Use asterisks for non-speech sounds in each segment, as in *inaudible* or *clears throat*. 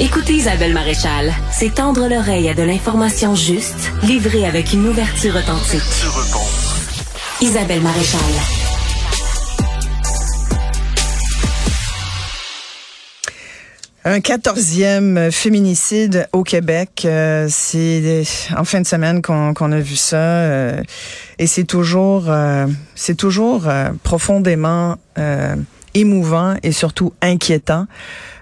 Écoutez Isabelle Maréchal, c'est tendre l'oreille à de l'information juste, livrée avec une ouverture authentique. Isabelle Maréchal. Un quatorzième féminicide au Québec. Euh, c'est en fin de semaine qu'on a vu ça. euh, et c'est toujours, euh, c'est toujours euh, profondément euh, émouvant et surtout inquiétant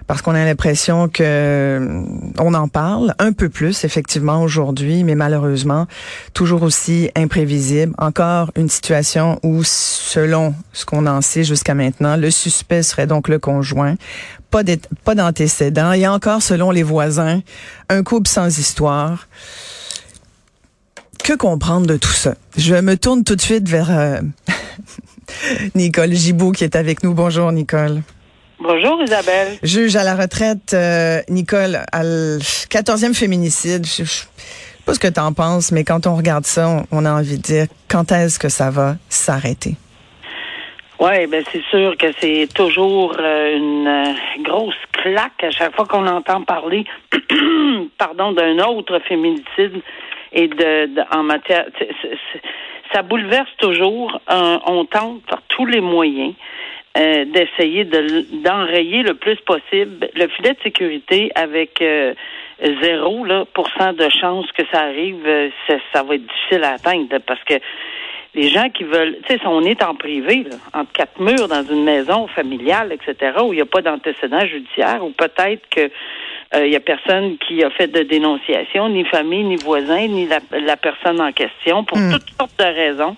parce qu'on a l'impression que euh, on en parle un peu plus effectivement aujourd'hui, mais malheureusement toujours aussi imprévisible. Encore une situation où, selon ce qu'on en sait jusqu'à maintenant, le suspect serait donc le conjoint, pas d'antécédents et encore selon les voisins, un couple sans histoire. Que comprendre de tout ça? Je me tourne tout de suite vers euh, *laughs* Nicole Gibault qui est avec nous. Bonjour Nicole. Bonjour Isabelle. Juge à la retraite, euh, Nicole, à le 14e féminicide. Je, je sais pas ce que tu en penses, mais quand on regarde ça, on, on a envie de dire quand est-ce que ça va s'arrêter? Oui, ben c'est sûr que c'est toujours euh, une euh, grosse claque à chaque fois qu'on entend parler *clears throat* pardon d'un autre féminicide et de, de- en matière ça bouleverse toujours. Euh, on tente par tous les moyens euh, d'essayer d'enrayer le plus possible le filet de sécurité avec euh, zéro là, pour cent de chance que ça arrive, euh, ça, ça va être difficile à atteindre parce que les gens qui veulent, tu sais, si on est en privé, là, entre quatre murs dans une maison familiale, etc., où il n'y a pas d'antécédent judiciaire, ou peut-être que euh, il y a personne qui a fait de dénonciation, ni famille, ni voisin, ni la, la personne en question, pour Mm. toutes sortes de raisons,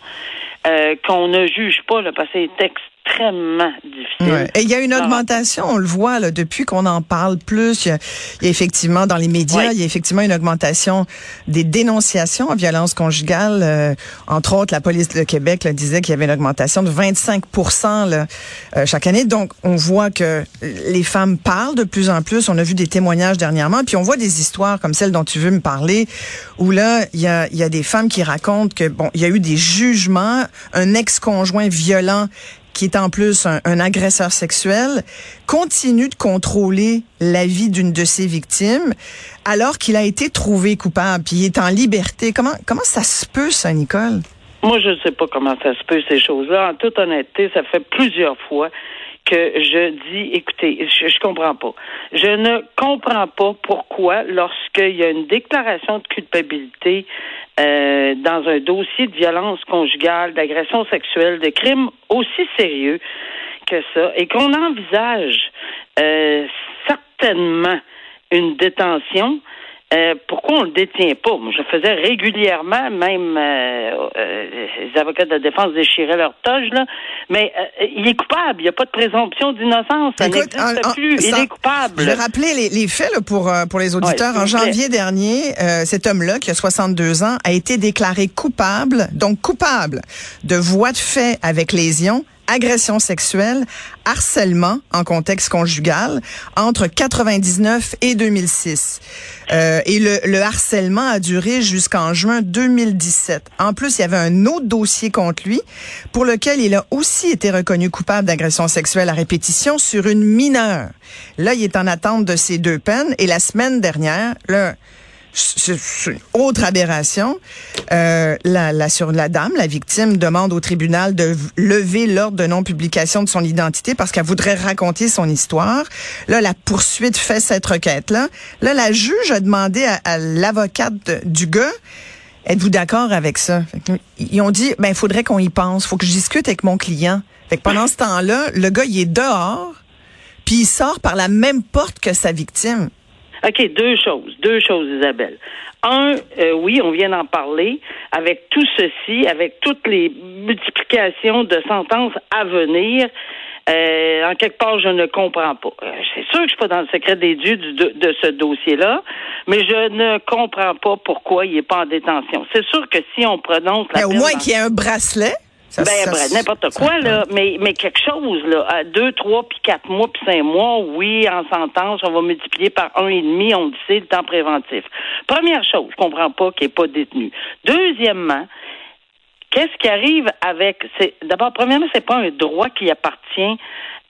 euh, qu'on ne juge pas, là, parce que c'est extrêmement difficile. Ouais. Et il y a une Ah. augmentation, on le voit là, depuis qu'on en parle plus. Il y, a, il y a effectivement dans les médias, Ouais. il y a effectivement une augmentation des dénonciations en violence conjugale. Euh, entre autres, la police de Québec là, disait qu'il y avait une augmentation de 25 là, euh, chaque année. Donc, on voit que les femmes parlent de plus en plus. On a vu des témoignages dernièrement, puis on voit des histoires comme celle dont tu veux me parler, où là, il y a, il y a des femmes qui racontent que bon, il y a eu des jugements, un ex-conjoint violent qui est en plus un, agresseur sexuel, continue de contrôler la vie d'une de ses victimes alors qu'il a été trouvé coupable, puis il est en liberté. Comment comment ça se peut ça, Nicole? Moi, je ne sais pas comment ça se peut, ces choses-là. En toute honnêteté, ça fait plusieurs fois que je dis, écoutez, je, comprends pas. Je ne comprends pas pourquoi, lorsqu'il y a une déclaration de culpabilité euh, dans un dossier de violence conjugale, d'agression sexuelle, de crimes aussi sérieux que ça, et qu'on envisage euh, certainement une détention, euh, pourquoi on le détient pas? Moi, je le faisais régulièrement, même euh, euh, les avocats de la défense déchiraient leur toge, là. Mais euh, il est coupable. Il n'y a pas de présomption d'innocence. Ça n'existe plus. il est coupable. Je vais rappeler les, les faits là, pour euh, pour les auditeurs. Ouais, en janvier dernier, euh, cet homme-là, qui a 62 ans, a été déclaré coupable, donc coupable de voie de fait avec lésion, agression sexuelle, harcèlement en contexte conjugal entre 99 et 2006. Euh, et le, le harcèlement a duré jusqu'en juin 2017. En plus, il y avait un autre dossier contre lui pour lequel il a aussi été reconnu coupable d'agression sexuelle à répétition sur une mineure. Là, il est en attente de ces deux peines et la semaine dernière, une autre aberration. Euh, la, sur la dame, la victime, demande au tribunal de lever l'ordre de non-publication de son identité parce qu'elle voudrait raconter son histoire. Là, la poursuite fait cette requête-là. Là, la juge a demandé à, à l'avocate du gars, êtes-vous d'accord avec ça? Ils ont dit, ben, il faudrait qu'on y pense. faut que je discute avec mon client. Fait que pendant ce temps-là, le gars, il est dehors, puis il sort par la même porte que sa victime. OK, deux choses. Deux choses, Isabelle. Un, euh, oui, on vient d'en parler. Avec tout ceci, avec toutes les multiplications de sentences à venir, Euh, en quelque part, je ne comprends pas. Euh, c'est sûr que je suis pas dans le secret des dieux de, de ce dossier-là, mais je ne comprends pas pourquoi il n'est pas en détention. C'est sûr que si on prononce la Mais au moins qu'il y ait un bracelet. Ça, ben, ça, bref, ça- n'importe quoi, là, mais, mais quelque chose, là, à deux, trois, puis quatre mois, puis cinq mois, oui, en sentence, on va multiplier par un et demi, on dit c'est le temps préventif. Première chose, je comprends pas qu'il n'est pas détenu. Deuxièmement, qu'est-ce qui arrive avec, c'est, d'abord, premièrement, c'est pas un droit qui appartient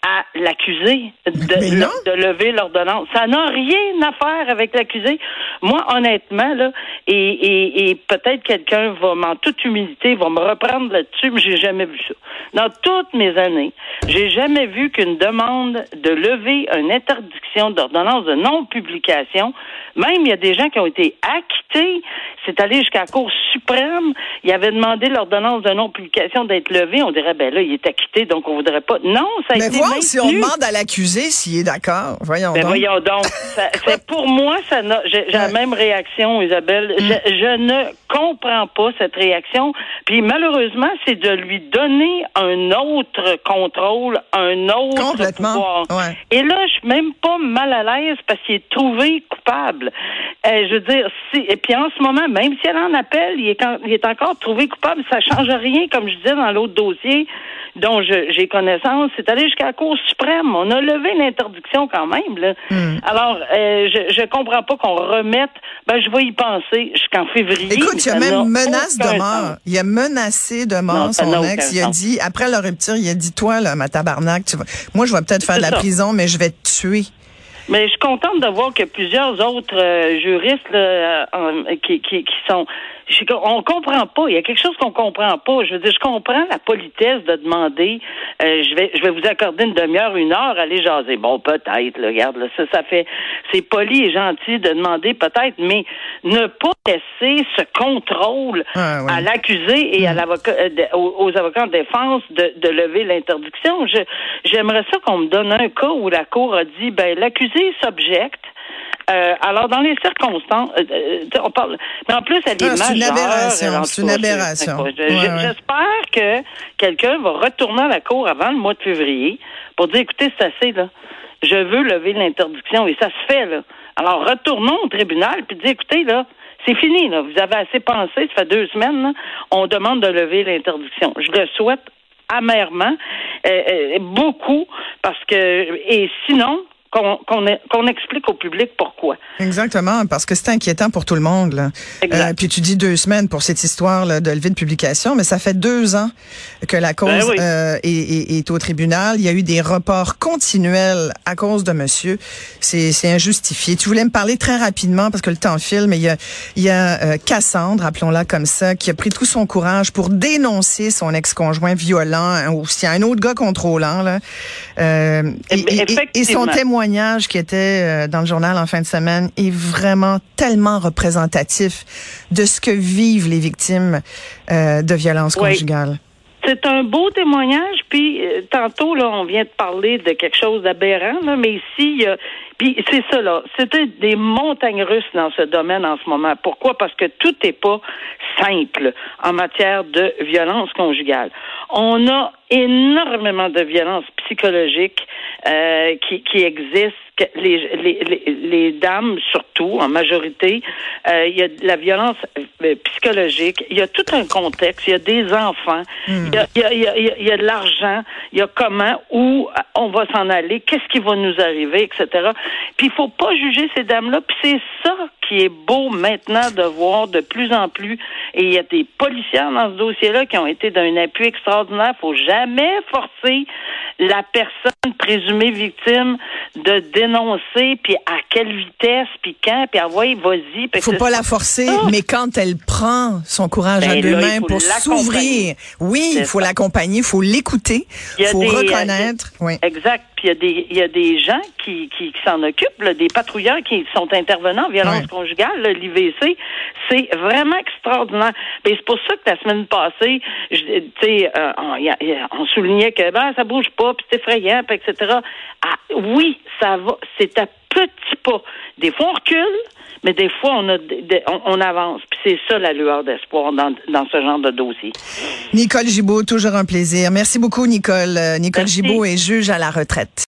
à l'accusé de, lever l'ordonnance. Ça n'a rien à faire avec l'accusé. Moi, honnêtement, là, et, et, et peut-être quelqu'un va, en toute humilité, va me reprendre là-dessus, mais j'ai jamais vu ça. Dans toutes mes années, j'ai jamais vu qu'une demande de lever une interdiction d'ordonnance de non-publication, même il y a des gens qui ont été acquittés, c'est allé jusqu'à la Cour suprême, ils avaient demandé l'ordonnance de non-publication d'être levée, on dirait, ben là, il est acquitté, donc on voudrait pas. Non, ça a Mais été voir si on demande à l'accusé s'il est d'accord. Voyons Ben donc. voyons donc. Ça- *laughs* pour moi, ça j'ai la même réaction, Isabelle. Je, je ne comprends pas cette réaction. Puis malheureusement, c'est de lui donner un autre contrôle, un autre Complètement. pouvoir. Ouais. Et là, je suis même pas mal à l'aise parce qu'il est trouvé coupable. Euh, je veux dire, si, et puis en ce moment, même si elle en appelle, il est, quand- il est encore trouvé coupable. Ça change rien, comme je disais dans l'autre dossier dont j'ai connaissance. C'est allé jusqu'à la Cour suprême. On a levé l'interdiction quand même. Là. Hmm. Alors, euh, je, je comprends pas qu'on remette. Ben, je vais y penser jusqu'en février. Écoute, il y a même n'a menace de mort. Il a menacé de mort Non, son ex. Il a dit, après leur rupture, il a dit, toi, là, ma tabarnak, tu vas, moi, je vais peut-être faire de la ça. prison, mais je vais te tuer. Mais je suis contente de voir que plusieurs autres euh, juristes là, euh, qui, qui, qui sont. Je- on comprend pas. Il y a quelque chose qu'on comprend pas. Je veux dire, je comprends la politesse de demander. euh, je vais, je vais vous accorder une demi-heure, une heure, aller jaser. Bon, peut-être. Là, regarde, là, ça, ça fait. C'est poli et gentil de demander, peut-être, mais ne pas laisser ce contrôle ouais. à l'accusé et à l'avocat, euh, aux, avocats de défense de, de lever l'interdiction. Je, j'aimerais ça qu'on me donne un cas où la cour a dit, ben l'accusé s'objecte. Euh, alors dans les circonstances, euh, euh, on parle, mais en plus elle est Ah, c'est une aberration, en c'est une aberration. Ouais, ouais. J'espère que quelqu'un va retourner à la cour avant le mois de février pour dire, écoutez, c'est assez là. Je veux lever l'interdiction et ça se fait là. Alors retournons au tribunal puis dire, écoutez là. C'est fini, là. Vous avez assez pensé, ça fait deux semaines, là. On demande de lever l'interdiction. Je le souhaite amèrement, euh, euh, beaucoup, parce que, et sinon, qu'on explique au public pourquoi. Exactement, parce que c'est inquiétant pour tout le monde. Là. Exact. Euh, puis tu dis deux semaines pour cette histoire là, de levée de publication, mais ça fait deux ans que la cause Ben oui. euh, est, est- est au tribunal. Il y a eu des reports continuels à cause de monsieur. C'est injustifié. Tu voulais me parler très rapidement parce que le temps file, mais il y a, il y a euh, Cassandre, appelons-la comme ça, qui a pris tout son courage pour dénoncer son ex-conjoint violent ou s'il y a un autre gars contrôlant. Là. Et, et- et- et son Effectivement. Témoignage qui était euh, dans le journal en fin de semaine est vraiment tellement représentatif de ce que vivent les victimes euh, de violences Oui. conjugales. C'est un beau témoignage, tantôt, là, on vient de parler de quelque chose d'aberrant, mais ici, a- puis c'est ça, là, c'était des montagnes russes dans ce domaine en ce moment. Pourquoi? Parce que tout n'est pas simple en matière de violence conjugale. On a énormément de violences psychologiques euh, qui, qui existent. Que Les, les, les, les dames, surtout, en majorité, euh, il y a de la violence euh, psychologique, il y a tout un contexte, il y a des enfants, il y a- il y, a, il y, a, il y a- il y a de l'argent, il y a comment, où on va s'en aller, qu'est-ce qui va nous arriver, etc. Puis il faut pas juger ces dames-là, puis c'est ça qui est beau maintenant de voir de plus en plus, et il y a des policiers dans ce dossier-là qui ont été d'un appui extraordinaire. faut jamais forcer la personne présumée victime de dénoncer, puis à quelle vitesse, puis quand, puis ah ouais, vas-y. Faut pas la forcer, mais quand elle prend son courage Ben à deux là, il mains pour s'ouvrir, oui, il faut l'accompagner, il faut l'écouter, Il faut euh, reconnaître. oui. Exact. Il y a des, il y a des gens qui, qui, qui s'en occupent, là, des patrouilleurs qui sont intervenants en violence Ouais. conjugale, l'IVC. C'est vraiment extraordinaire. Mais c'est pour ça que la semaine passée, je- tu sais, euh, on, y a- y a- on soulignait que ben, ça bouge pas, puis c'est effrayant, etc. Ah, oui, ça va. C'est à petits pas. Des fois, on recule, mais des fois, on, a, on, avance. Puis c'est ça la lueur d'espoir dans, dans ce genre de dossier. Nicole Gibault, toujours un plaisir. Merci beaucoup, Nicole. Euh, Nicole Gibault est juge à la retraite.